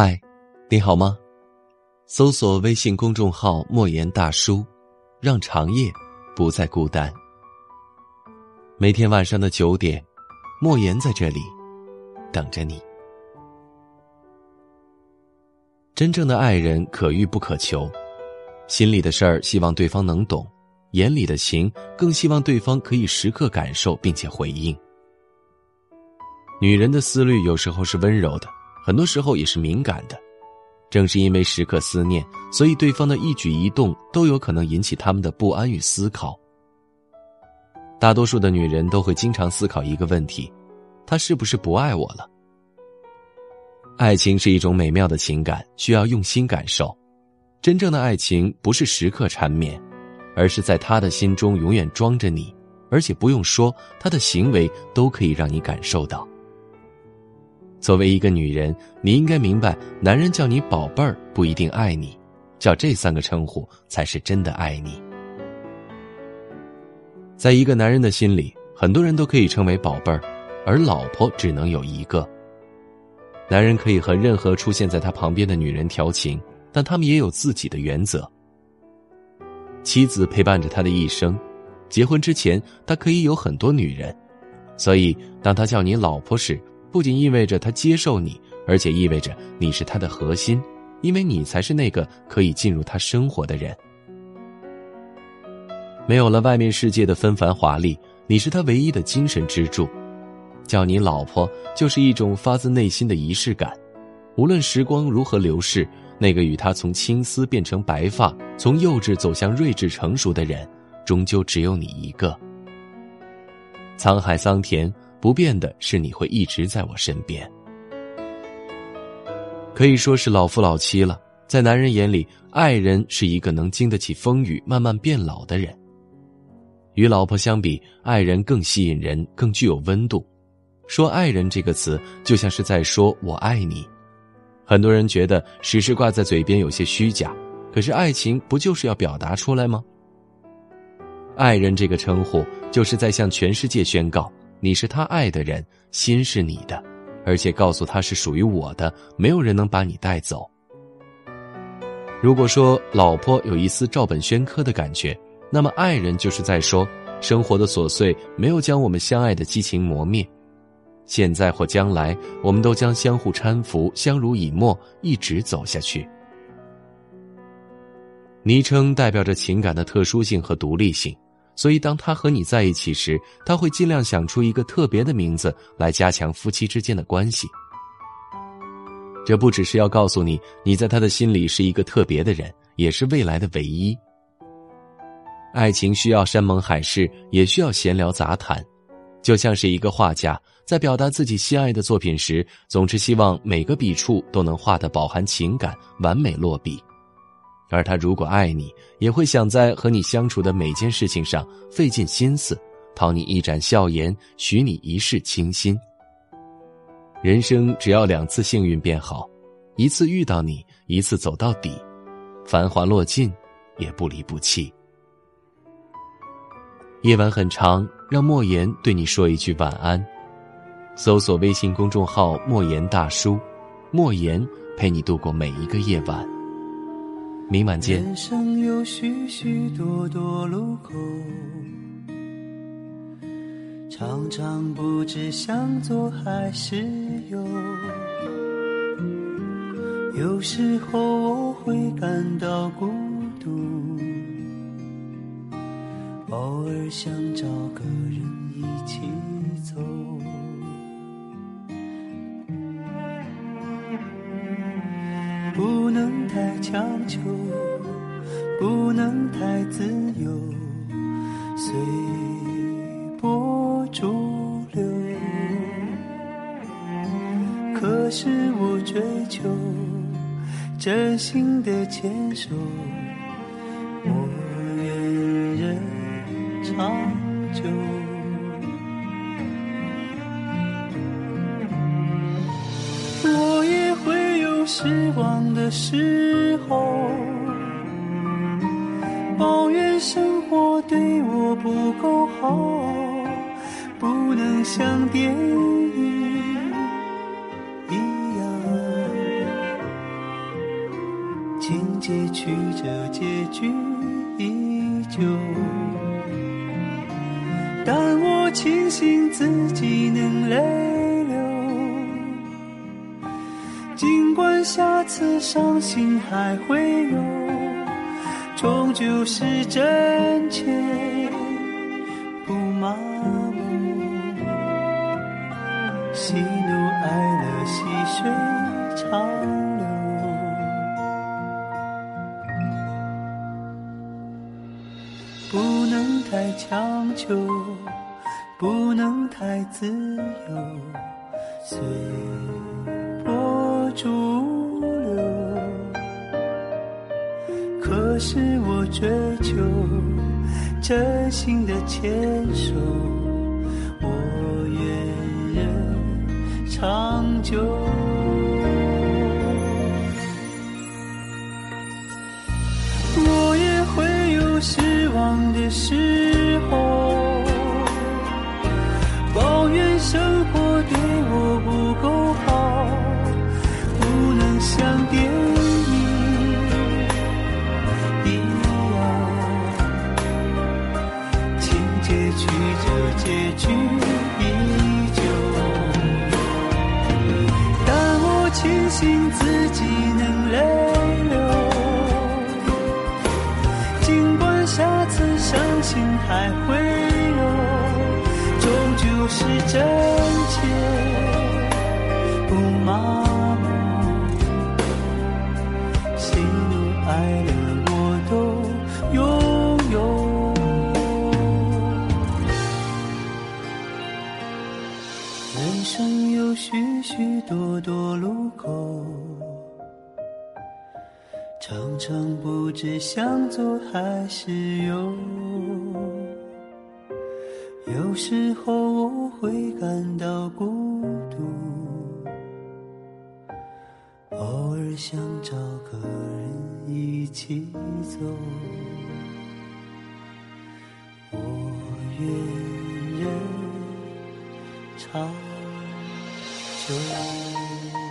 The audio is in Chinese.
嗨，你好吗？搜索微信公众号“莫言大叔”，让长夜不再孤单。每天晚上的九点，莫言在这里等着你。真正的爱人可遇不可求，心里的事儿希望对方能懂，眼里的情更希望对方可以时刻感受并且回应。女人的思虑有时候是温柔的，很多时候也是敏感的。正是因为时刻思念，所以对方的一举一动都有可能引起他们的不安与思考。大多数的女人都会经常思考一个问题：他是不是不爱我了？爱情是一种美妙的情感，需要用心感受。真正的爱情不是时刻缠绵，而是在他的心中永远装着你，而且不用说，他的行为都可以让你感受到。作为一个女人，你应该明白，男人叫你宝贝儿不一定爱你，叫这三个称呼才是真的爱你。在一个男人的心里，很多人都可以称为宝贝儿，而老婆只能有一个。男人可以和任何出现在他旁边的女人调情，但他们也有自己的原则。妻子陪伴着他的一生，结婚之前他可以有很多女人，所以当他叫你老婆时。不仅意味着他接受你，而且意味着你是他的核心，因为你才是那个可以进入他生活的人。没有了外面世界的纷繁华丽，你是他唯一的精神支柱。叫你老婆，就是一种发自内心的仪式感。无论时光如何流逝，那个与他从青丝变成白发，从幼稚走向睿智成熟的人，终究只有你一个。沧海桑田。不变的是，你会一直在我身边。可以说是老夫老妻了。在男人眼里，爱人是一个能经得起风雨、慢慢变老的人。与老婆相比，爱人更吸引人，更具有温度。说“爱人”这个词，就像是在说我爱你。很多人觉得时时挂在嘴边有些虚假，可是爱情不就是要表达出来吗？爱人这个称呼，就是在向全世界宣告。你是他爱的人，心是你的，而且告诉他是属于我的，没有人能把你带走。如果说老婆有一丝照本宣科的感觉，那么爱人就是在说，生活的琐碎没有将我们相爱的激情磨灭，现在或将来，我们都将相互搀扶，相濡以沫，一直走下去。昵称代表着情感的特殊性和独立性。所以，当他和你在一起时，他会尽量想出一个特别的名字来加强夫妻之间的关系。这不只是要告诉你，你在他的心里是一个特别的人，也是未来的唯一。爱情需要山盟海誓，也需要闲聊杂谈，就像是一个画家在表达自己心爱的作品时，总是希望每个笔触都能画得饱含情感，完美落笔。而他如果爱你，也会想在和你相处的每件事情上费尽心思，讨你一展笑颜，许你一世倾心。人生只要两次幸运便好，一次遇到你，一次走到底，繁华落尽，也不离不弃。夜晚很长，让莫言对你说一句晚安。搜索微信公众号“莫言大叔”，莫言陪你度过每一个夜晚。明晚见人生有许许多多路口常常不知向左还是右。有时候我会感到孤独偶尔想找个人一起走。不能太强求，不能太自由，随波逐流。可是我追求真心的牵手，我愿人长久。失望的时候，抱怨生活对我不够好，不能像电影一样情节曲折，结局依旧。但我庆幸自己下次伤心还会有，终究是真切，不麻木。喜怒哀乐，细水长流。不能。太强求，不能太自由，随波逐流是我追求真心的牵手，我愿人长久。我也会有失望的时候，抱怨生活对我不够好结局依旧。但我庆幸自己能泪流。尽管下次伤心。还会有，终究是真切，不麻人生有许许多多路口，常常不知向左还是右。有时候我会感到孤独，偶尔想找个人一起走。我愿长久。